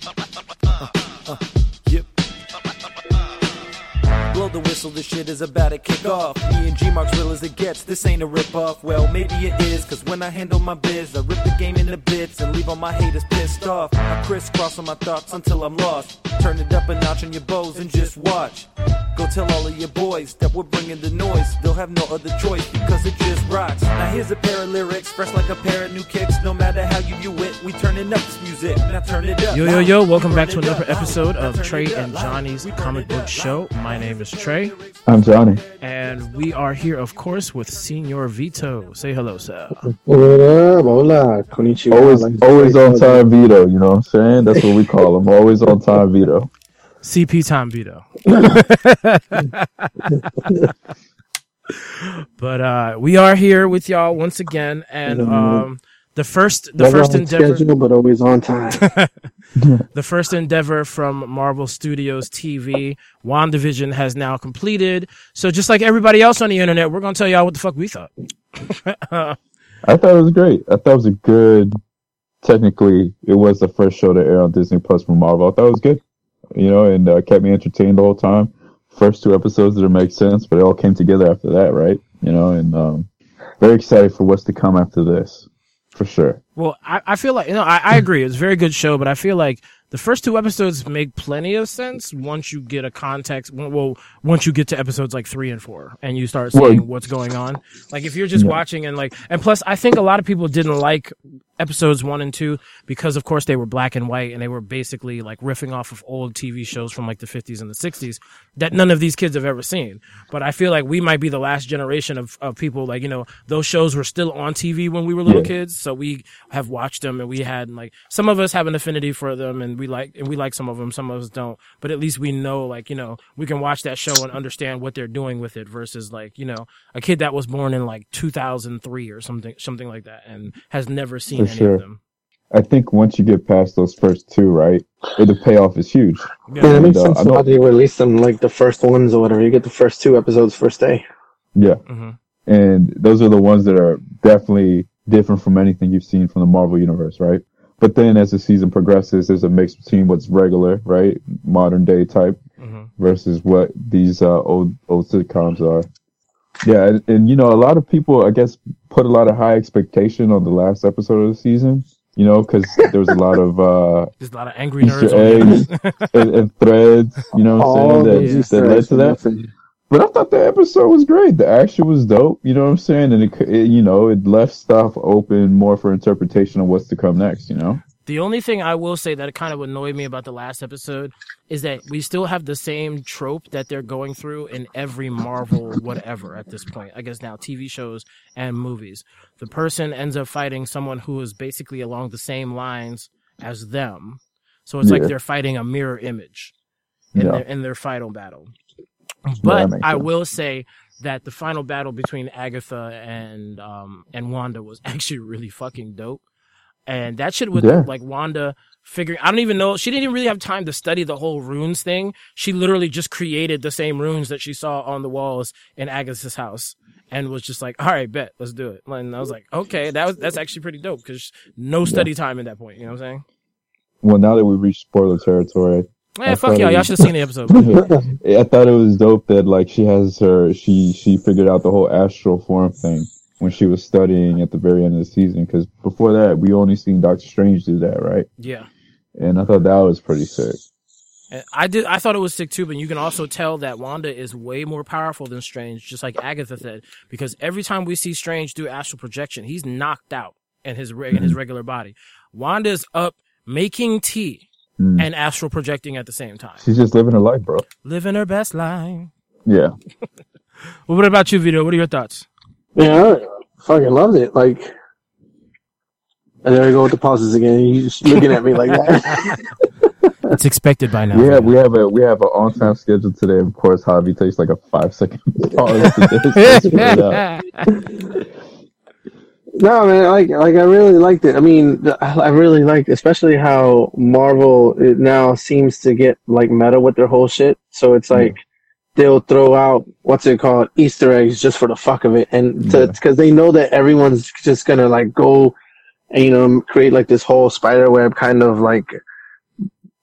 Blow the whistle, this shit is about to kick off. Me and G Mark's real as it gets, this ain't a rip off. Well, maybe it is, cause when I handle my biz, I rip the game into bits and leave all my haters pissed off. I crisscross on my thoughts until I'm lost. Turn it up a notch on your bows and just watch. Go tell all of your boys that we're bringing the noise. They'll have no other choice because it just rocks. Now here's a pair of lyrics, fresh like a pair of new kicks. No matter how you view it, we turning up this music. Now turn it up. Yo, yo, yo, welcome back to another episode of Trey and Johnny's Comic Book. Show. My name is Trey, I'm Johnny. and we are here, of course, with Senor Vito. Say hello, sir. What up? Hola. Konnichiwa. Always, Like always on time, Vito. You know what I'm saying? That's what we call him. Always on time, Vito. CP time, Vito. but uh, we are here with y'all once again, and um, the first, the never first on endeavor, schedule, but always on time. the first endeavor from Marvel Studios TV, WandaVision has now completed. So just like everybody else on the internet, we're gonna tell y'all what the fuck we thought. I thought it was great. I thought it was a good. Technically, it was the first show to air on Disney Plus from Marvel. I thought it was good. You know, and uh, kept me entertained the whole time. First two episodes didn't make sense, but it all came together after that, right? You know, and um, very excited for what's to come after this, for sure. Well, I, I feel like you know I, I agree. It's a very good show, but I feel like the first two episodes make plenty of sense once you get a context. Well, once you get to episodes like three and four, and you start Well- seeing what's going on. Like if you're just watching and like, and plus, I think a lot of people didn't like episodes one and two because, of course, they were black and white and they were basically like riffing off of old TV shows from like the 50s and the 60s that none of these kids have ever seen. But I feel like we might be the last generation of, of people like, you know, those shows were still on TV when we were little Yeah. kids. So we have watched them and we had like, some of us have an affinity for them and we like, and we like some of them, some of us don't. But at least we know, like, you know, we can watch that show and understand what they're doing with it versus like, you know, a kid that was born in like 2003 or something, something like that and has never seen For any sure. of them. I think once you get past those first two, right, the payoff is huge. Yeah, that makes And, uh, sense I why they release them like the first ones or whatever. You get the first two episodes first day. Yeah. hmm and those are the ones that are definitely different from anything you've seen from the Marvel universe, right? But then as the season progresses, there's a mix between what's regular, right, modern day type, hmm versus what these uh, old old sitcoms are. Yeah, and, and you know, a lot of people, I guess, put a lot of high expectation on the last episode of the season. You know, because there was a lot of uh, There's a lot of angry Easter nerds. eggs. and, and threads. You know what All I'm saying? That, that led to for that. But I thought the episode was great. The action was dope. You know what I'm saying? And it, it, you know, it left stuff open more for interpretation of what's to come next. You know? The only thing I will say that kind of annoyed me about the last episode is that we still have the same trope that they're going through in every Marvel whatever at this point. I guess now TV shows and movies. The person ends up fighting someone who is basically along the same lines as them. So it's like they're fighting a mirror image in Yeah. their in their final battle. That But makes I sense. will say that the final battle between Agatha and um and Wanda was actually really fucking dope. And that shit with Yeah. like Wanda figuring I don't even know she didn't even really have time to study the whole runes thing. She literally just created the same runes that she saw on the walls in Agatha's house and was just like, "All right, bet, let's do it." And I was like, "Okay, that was that's actually pretty dope cuz no study time at that point, you know what I'm saying?" Well, now that we reached spoiler territory, Man, I fuck thought y'all. it Y'all was- should have seen the episode. I thought it was dope that like she has her she she figured out the whole astral form thing when she was studying at the very end of the season. Because before that, we only seen Doctor Strange do that, right? yeah. And I thought that was pretty sick. And I did. I thought it was sick too, but you can also tell that Wanda is way more powerful than Strange, just like Agatha said. Because every time we see Strange do astral projection, he's knocked out in his in his mm-hmm. regular body. Wanda's up making tea Mm. and astral projecting at the same time, She's just living her life, bro. living her best life. Yeah. Well, what about you, Vito? What are your thoughts? Yeah, I fucking loved it. Like, and there we go with the pauses again. You just looking at me like that. It's expected by now. We have we have a we have an on time schedule today. Of course, Javi takes like a five second pause to just figure it out. No, man, like like I really liked it. I mean, I really liked, especially how Marvel it now seems to get like meta with their whole shit. So it's mm-hmm. like they'll throw out what's it called Easter eggs just for the fuck of it, and Yeah. because they know that everyone's just gonna like go and you know create like this whole spider web kind of like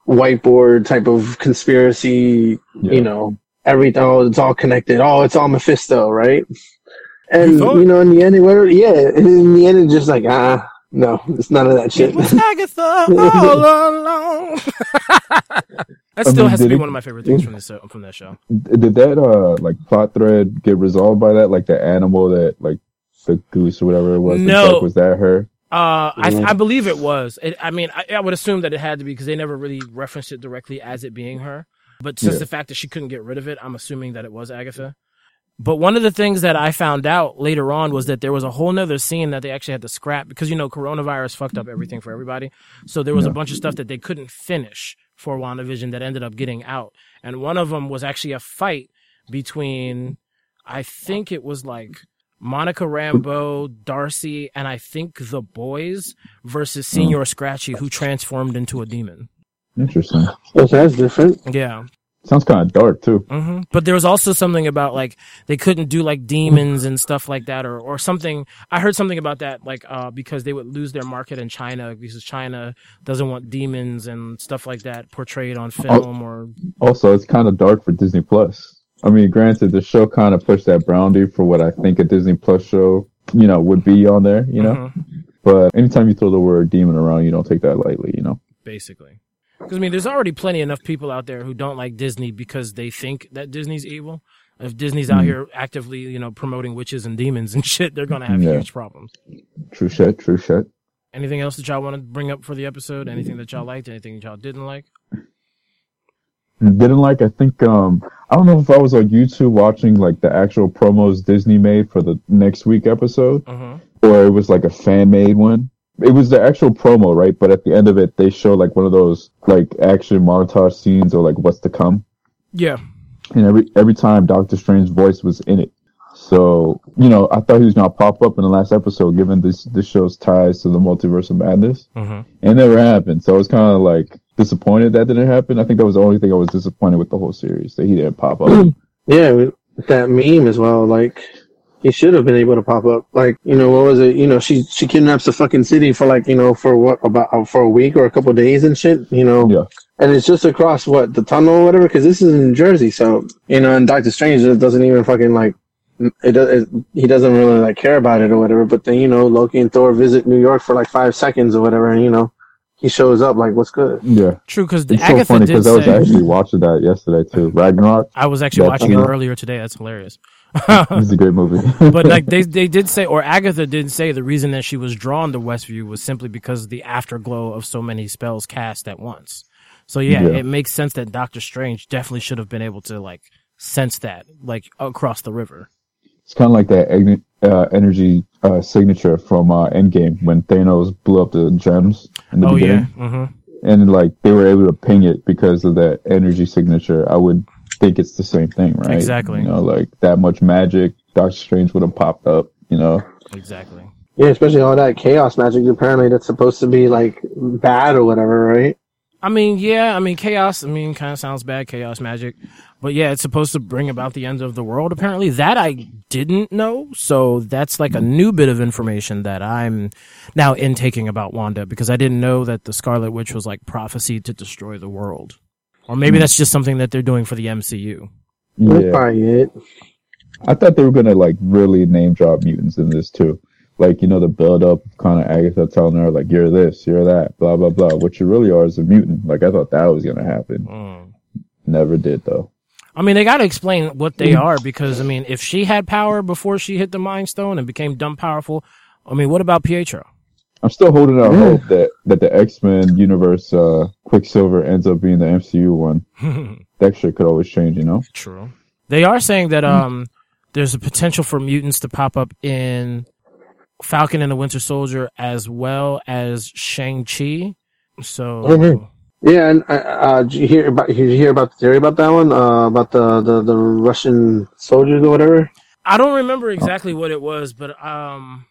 whiteboard type of conspiracy. Yeah. You know, everything. Oh, it's all connected. Oh, it's all Mephisto, right? And You you know, in the end, it whatever. Yeah, in the end, it's just like ah, no, it's none of that shit. It was Agatha all along. that still mean, has to be it- one of my favorite things from this uh, from that show. Did that uh like plot thread get resolved by that? Like the animal that like the goose or whatever it was. No. was that her? Uh, I, I believe it was. It, I mean, I, I would assume that it had to be because they never really referenced it directly as it being her. But since Yeah. the fact that she couldn't get rid of it, I'm assuming that it was Agatha. But one of the things that I found out later on was that there was a whole nother scene that they actually had to scrap because you know coronavirus fucked up everything for everybody. So there was a bunch of stuff that they couldn't finish for WandaVision that ended up getting out. And one of them was actually a fight between I think it was like Monica Rambeau, Darcy, and I think the boys versus hmm. Señor Scratchy, who transformed into a demon. Interesting. Oh, so that's different. Yeah. Sounds kind of dark too. hmm But there was also something about like they couldn't do like demons and stuff like that, or or something. I heard something about that, like uh, because they would lose their market in China because China doesn't want demons and stuff like that portrayed on film or Also, it's kind of dark for Disney Plus. I mean, granted, the show kind of pushed that boundary for what I think a Disney Plus show, you know, would be on there, you know. Mhm. But anytime you throw the word demon around, you don't take that lightly, you know. basically. Because I mean, there's already plenty enough people out there who don't like Disney because they think that Disney's evil. If Disney's out Mhm. here actively, you know, promoting witches and demons and shit, they're gonna have Yeah. huge problems. True shit. True shit. Anything else that y'all want to bring up for the episode? Anything that y'all liked? Anything that y'all didn't like? Didn't like. I think. Um. I don't know if I was on YouTube watching like the actual promos Disney made for the next week episode, Uh-huh. or it was like a fan made one. It was the actual promo, right? But at the end of it, they show like one of those like action montage scenes or like what's to come. Yeah. and every every time Doctor Strange's voice was in it. So you know, I thought he was gonna pop up in the last episode, given this this show's ties to the multiverse of madness, Uh-huh. and it never happened. So I was kind of like disappointed that didn't happen. I think that was the only thing I was disappointed with the whole series that he didn't pop up. Yeah, that meme as well. Like, he should have been able to pop up. Like, you know, what was it? You know, she she kidnaps the fucking city for like, you know, for what about uh, for a week or a couple days and shit. You know, yeah, and it's just across what the tunnel or whatever. Because this is in Jersey, so you know, and Doctor Strange doesn't even fucking like. It does. It, he doesn't really like care about it or whatever. But then you know, Loki and Thor visit New York for like five seconds or whatever, and you know, he shows up like, "What's good?" yeah. True, because It's so Agatha funny did because I was actually watching that yesterday too. Ragnarok I was actually watching it earlier today. That's hilarious. Is a great movie. but like they they did say, or Agatha did say, the reason that she was drawn to Westview was simply because of the afterglow of so many spells cast at once. So yeah, Yeah. it makes sense that Doctor Strange definitely should have been able to like sense that like across the river. It's kind of like that uh, energy uh, signature from uh, Endgame when Thanos blew up the gems in the oh beginning. yeah, hmm and like they were able to ping it because of that energy signature, I would think it's the same thing, right? Exactly. You know, like that much magic, Doctor Strange would have popped up. You know, exactly. Yeah, especially all that chaos magic. Apparently, that's supposed to be like bad or whatever, right? I mean, yeah, I mean, chaos, I mean, kind of sounds bad, chaos magic. But yeah, it's supposed to bring about the end of the world, apparently. That I didn't know. So that's like a new bit of information that I'm now intaking about Wanda because I didn't know that the Scarlet Witch was like prophesied to destroy the world. Or maybe that's just something that they're doing for the MCU. Yeah. probably it. I thought they were gonna like really name drop mutants in this too. Like you know the build up, kind of Agatha telling her like you're this, you're that, blah blah blah. What you really are is a mutant. Like I thought that was gonna happen. Mm. Never did though. I mean, they got to explain what they are because, I mean, if she had power before she hit the Mind Stone and became dumb powerful, I mean, what about Pietro? I'm still holding out hope that that the X Men universe uh, Quicksilver ends up being the MCU one. That shit could always change, you know. True. They are saying that um there's a potential for mutants to pop up in Falcon and the Winter Soldier as well as Shang Chi. So Mhm. Yeah, and uh, uh, did you hear about? Did you hear about the theory about that one? Uh, about the, the the Russian soldiers or whatever? I don't remember exactly what it was, but um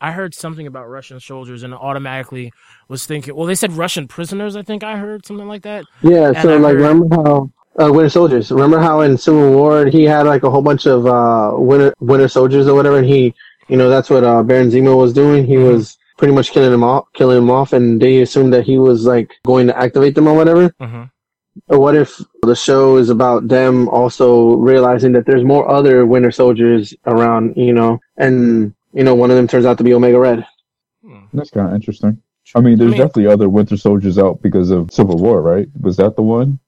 I heard something about Russian soldiers and automatically was thinking. Well, they said Russian prisoners. I think I heard something like that. Yeah. And So I like, heard- remember how uh, Winter Soldiers? Remember how in Civil War he had like a whole bunch of uh Winter Winter Soldiers or whatever, and he, you know, that's what uh, Baron Zemo was doing. He was pretty much killing them off, killing them off, and they assumed that he was like going to activate them or whatever. hmm Or what if the show is about them also realizing that there's more other Winter Soldiers around, you know, and you know one of them turns out to be Omega Red. That's kind of interesting. I mean, there's I mean- definitely other Winter Soldiers out because of Civil War, right? Was that the one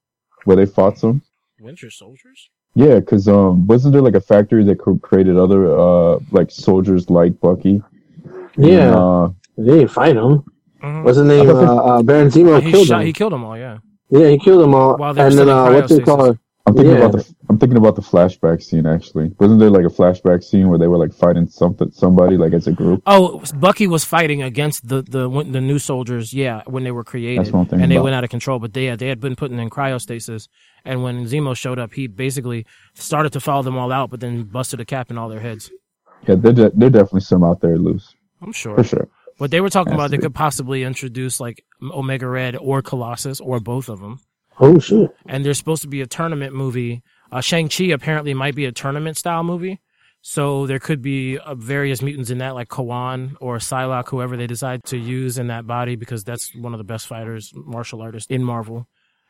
where they fought some? Winter Soldiers. Yeah, because um, wasn't there like a factory that cr- created other uh like soldiers like Bucky? Yeah, And, uh, they didn't fight him. Mhm. What's his name? I thought Uh, uh, Baron Zemo he killed shot. him. He killed them all. Yeah. yeah, he killed them all. While they and then uh, what's it called? I'm thinking Yeah. about the I'm thinking about the flashback scene actually. Wasn't there like a flashback scene where they were like fighting something somebody like as a group? Oh, Bucky was fighting against the the the new soldiers. Yeah, when they were created, That's and they about. went out of control. But they they had been put in cryostasis, and when Zemo showed up, he basically started to follow them all out, but then busted a cap in all their heads. Yeah, they're de- they're definitely some out there loose I'm sure. for sure. But they were talking Has about they could possibly introduce like Omega Red or Colossus or both of them. Oh shit! And there's supposed to be a tournament movie. Uh, Shang Chi apparently might be a tournament style movie. So there could be uh, various mutants in that, like Kwannon or Psylocke, whoever they decide to use in that body, because that's one of the best fighters, martial artists in Marvel.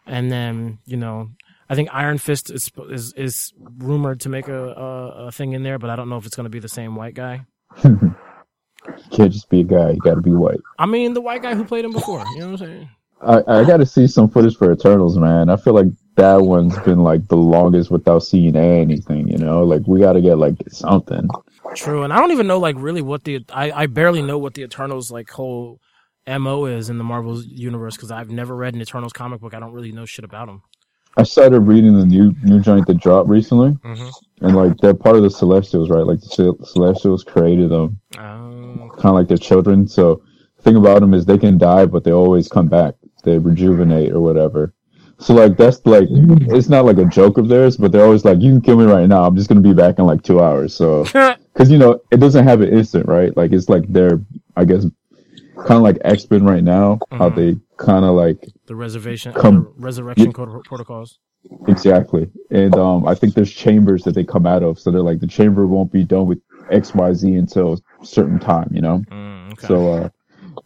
And then you know, I think Iron Fist is is, is rumored to make a, a a thing in there, but I don't know if it's going to be the same white guy. Can't just be a guy. You got to be white. I mean, the white guy who played him before. You know what I'm saying? I I got to see some footage for Eternals, man. I feel like that one's been like the longest without seeing anything. You know, like we got to get like something. True, and I don't even know like really what the I, I barely know what the Eternals like whole mo is in the Marvel universe because I've never read an Eternals comic book. I don't really know shit about them. I started reading the new new joint that dropped recently, Mm-hmm. and like they're part of the Celestials, right? Like the Celestials created them, Oh, kind of like their children. So the thing about them is they can die, but they always come back. They rejuvenate or whatever. So like that's like it's not like a joke of theirs, but they're always like, "You can kill me right now. I'm just gonna be back in like two hours." So because you know it doesn't have an instant, right? Like it's like they're I guess kind of like X Men right now, how Mhm. they kind of like the reservation, Come- uh, resurrection code protocols. Exactly. And um, I think there's chambers that they come out of. So they're like, the chamber won't be done with XYZ until a certain time, you know? Mm, okay. So, uh,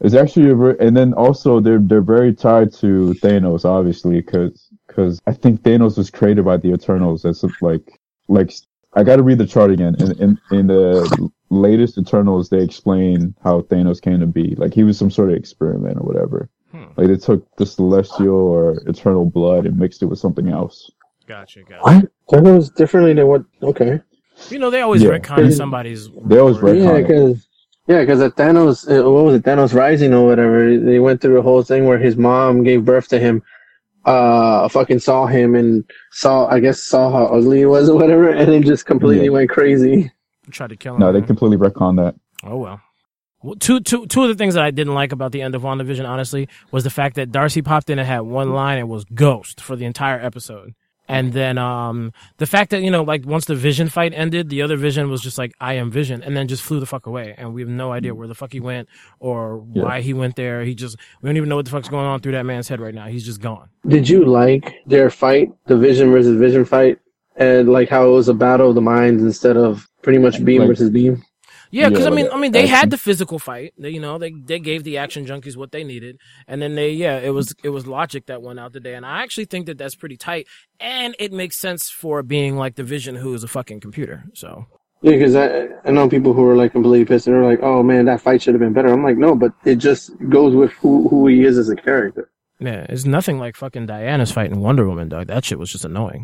it's actually, a ver- and then also they're, they're very tied to Thanos, obviously, cause, cause I think Thanos was created by the Eternals That's like, like, I gotta read the chart again. In, in, in the latest Eternals, they explain how Thanos came to be. Like, he was some sort of experiment or whatever. Hmm. Like, they took the celestial or eternal blood and mixed it with something else. gotcha, gotcha. What? That was differently than what? Okay. You know they always Yeah. retcon somebody's. They always word. retcon. Yeah, because yeah, because at Thanos, uh, what was it? Thanos Rising or whatever. They went through the whole thing where his mom gave birth to him. Uh, fucking saw him and saw, I guess, saw how ugly he was or whatever, and it just completely Yeah. went crazy. tried to kill him. No, they man. completely retcon that. Oh well. Well, two, two, two of the things that I didn't like about the end of WandaVision, honestly, was the fact that Darcy popped in and had one line and was Ghost for the entire episode. And then um the fact that, you know, like once the Vision fight ended, the other Vision was just like, I am Vision, and then just flew the fuck away. And we have no idea where the fuck he went or Yeah. why he went there. He just, we don't even know what the fuck's going on through that man's head right now. He's just gone. Did you like their fight, the Vision versus Vision fight, and like how it was a battle of the minds instead of pretty much beam Like- versus beam? Yeah, because Yeah, I mean, I mean, they action. had the physical fight. They, you know, they they gave the action junkies what they needed, and then they, yeah, it was it was logic that went out today, and I actually think that that's pretty tight, and it makes sense for being like the Vision, who is a fucking computer. So Yeah, because I I know people who are like completely pissed and they're like, "Oh man, that fight should have been better." I'm like, no, but it just goes with who who he is as a character. yeah, it's nothing like fucking Diana's fighting Wonder Woman, dog. That shit was just annoying.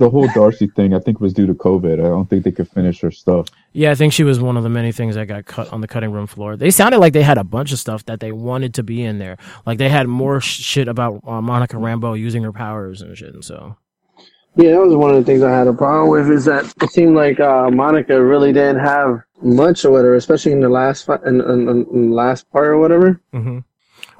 The whole Darcy thing, I think, was due to COVID. I don't think they could finish her stuff. Yeah, I think she was one of the many things that got cut on the cutting room floor. They sounded like they had a bunch of stuff that they wanted to be in there. Like they had more shit about uh, Monica Rambeau using her powers and shit. And so Yeah, that was one of the things I had a problem with. Is that it seemed like uh, Monica really didn't have much or whatever, especially in the last fi- in, in, in, in the last part or whatever. hmm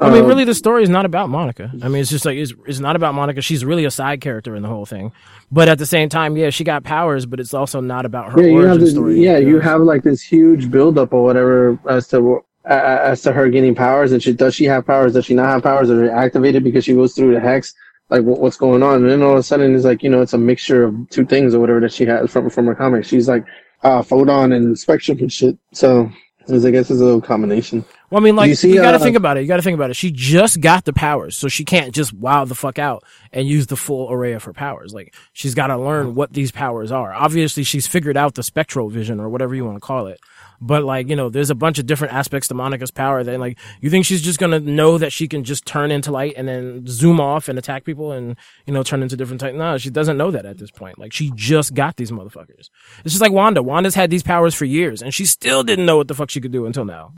I mean, Um, really, the story is not about Monica. I mean, it's just like it's, it's not about Monica. She's really a side character in the whole thing. But at the same time, yeah, she got powers, but it's also not about her yeah, you origin have this, story. yeah, you know? have like this huge buildup or whatever as to uh, as to her getting powers. And she does she have powers? Does she not have powers? Are they activated because she goes through the hex? Like what, what's going on? And then all of a sudden, it's like you know, it's a mixture of two things or whatever that she has from from her comics. She's like uh, photon and spectrum and shit. So. I guess it's a little combination. Well, I mean, like You you, got to uh, think about it. You got to think about it. She just got the powers, so she can't just wow the fuck out and use the full array of her powers. Like she's got to learn what these powers are. Obviously, she's figured out the spectral vision or whatever you want to call it. But like you know, there's a bunch of different aspects to Monica's power. That like you think she's just gonna know that she can just turn into light and then zoom off and attack people and you know turn into different types. No, she doesn't know that at this point. Like she just got these motherfuckers. It's just like Wanda. Wanda's had these powers for years and she still didn't know what the fuck she could do until now.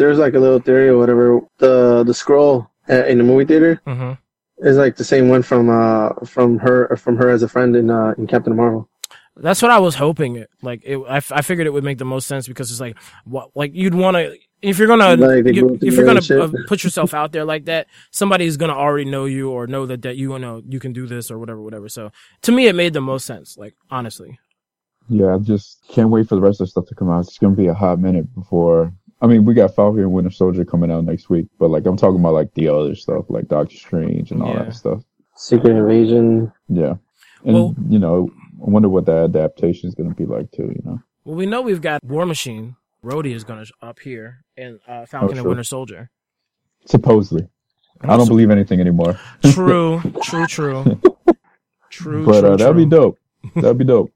There's like a little theory or whatever. The the scroll in the movie theater hmm is like the same one from uh from her from her as a friend in uh in Captain Marvel. That's what I was hoping. Like it. I, f- I figured it would make the most sense because it's like what like you'd want to if you're gonna Like you- if you're gonna uh, shit. put yourself out there like that, somebody's gonna already know you or know that that you know you can do this or whatever, whatever. So to me, it made the most sense. Like honestly, Yeah, I just can't wait for the rest of the stuff to come out. It's gonna be a hot minute before. I mean, we got Falcon and Winter Soldier coming out next week, but like I'm talking about like the other stuff, like Doctor Strange and all Yeah. that stuff. Secret Invasion. Yeah, and Well- you know, I wonder what the adaptation is gonna be like too. You know, well, we know we've got War Machine. Rhodey is gonna sh- up here and uh, Falcon and sure. Winter Soldier. supposedly. I don't believe anything anymore. True, true, true, true. but true, uh, that'd be dope. That'd be dope.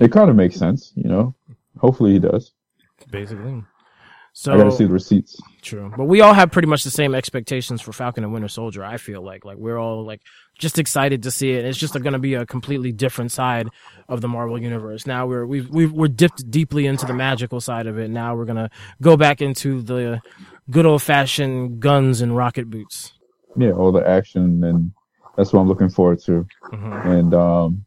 It kind of makes sense, you know. Hopefully he does. basically. So I gotta see the receipts. True, but we all have pretty much the same expectations for Falcon and Winter Soldier. I feel like like we're all like just excited to see it. It's just going to be a completely different side of the Marvel universe. Now we're we've, we've we're dipped deeply into the magical side of it. Now we're gonna go back into the good old fashioned guns and rocket boots. Yeah, all the action, and that's what I'm looking forward to. Mhm. And um,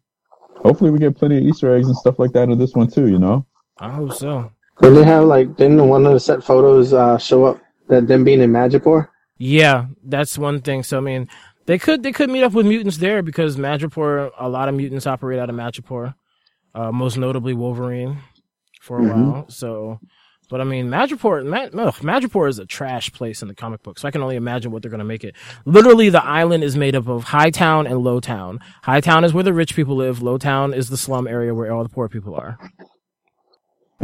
hopefully we get plenty of Easter eggs and stuff like that in this one too. You know. I hope so. Didn't they have like didn't one of the set photos uh show up that them being in Madripoor? Yeah, that's one thing. So I mean, they could they could meet up with mutants there because Madripoor, a lot of mutants operate out of Madripoor, uh, most notably Wolverine for a Mhm. while. So, but I mean, Madripoor, Mad, ugh, Madripoor is a trash place in the comic book. So I can only imagine what they're gonna make it. Literally, the island is made up of High Town and Low Town. High Town is where the rich people live. Low Town is the slum area where all the poor people are.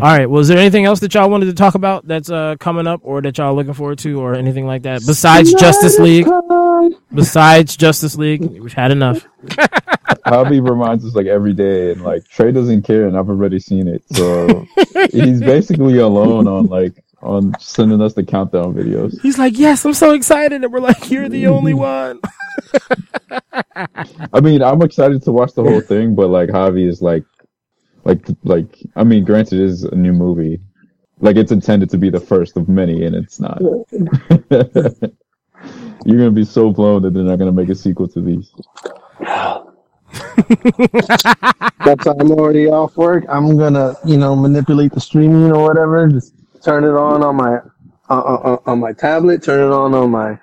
All right. Was there anything else that y'all wanted to talk about that's uh, coming up, or that y'all looking forward to, or anything like that besides Justice League? Besides Justice League, we've had enough. Javi reminds us like every day, and like Trey doesn't care, and I've already seen it, so he's basically alone on like on sending us the countdown videos. He's like, "Yes, I'm so excited," and we're like, "You're the only one." I mean, I'm excited to watch the whole thing, but like Javi is like, like, like. I mean, granted, it is a new movie. Like it's intended to be the first of many, and it's not. You're gonna be so blown that they're not gonna make a sequel to these. That's I'm already off work. I'm gonna, you know, manipulate the streaming or whatever. Just turn it on on my uh, uh, uh, on my tablet. Turn it on on my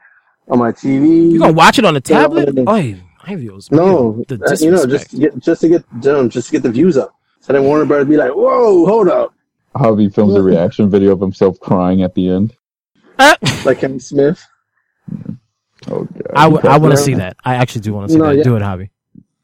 on my TV. You gonna watch it on the Yeah, tablet? yeah. Oh, Ivios. no, the uh, you know, just to get just to get you know, just to get the views up. So then Warner Brothers be like, "Whoa, hold up!" Javi films a reaction video of himself crying at the end. Ah! Like Kevin Smith. Oh god. I, w- I want to see that. I actually do want to see No, that. yeah. Do it, Javi.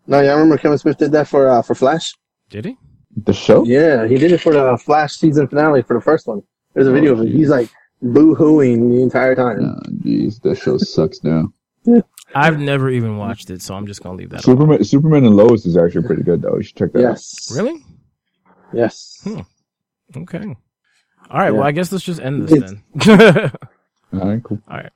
No, yeah, I remember Kevin Smith did that for uh, for Flash. Did he? the show. Yeah, he did it for the Flash season finale for the first one. There's a video of it. He's like boo hooing the entire time. Oh, Jeez, that show sucks now. I've never even watched it, so I'm just gonna leave that. alone. Superman, Superman and Lois is actually pretty good though. You should check that out. Yes. Really? Yes. Hmm. Okay. All right. Yeah. Well, I guess let's just end this It's- then. All right, cool. All right.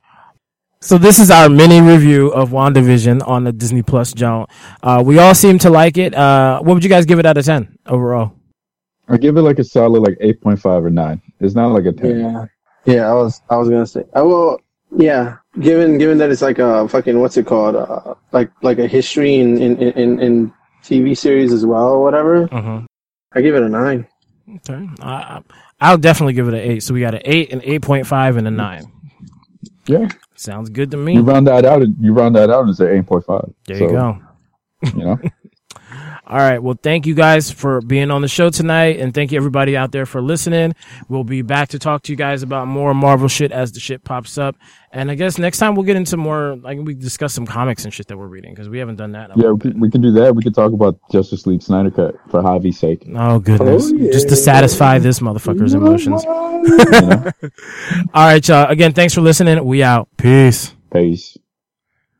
So this is our mini review of WandaVision on the Disney Plus Joan. Uh, we all seem to like it. Uh, what would you guys give it out of 10 overall? I give it like a solid like eight point five or nine. It's not like a ten. Yeah. Yeah, I was I was gonna say. I will. Yeah, given given that it's like a fucking what's it called? Uh, like like a history in in, in in TV series as well, or whatever. Uh-huh. I give it a nine. Okay. I, I- I'll definitely give it an 8. So we got an 8, an 8.5, and a 9. Yeah, Sounds good to me. you round that out. and You round that out and say eight point five. There you go. You know, All right. Well, thank you guys for being on the show tonight, and thank you everybody out there for listening. We'll be back to talk to you guys about more Marvel shit as the shit pops up. And I guess next time we'll get into more like we discuss some comics and shit that we're reading because we haven't done that. in a Yeah, we can, we can do that. We can talk about Justice League Snyder Cut for Javi's sake. Oh goodness! Oh, yeah. Just to satisfy this motherfucker's emotions. You know? All right, y'all. Again, thanks for listening. We out. Peace. Peace.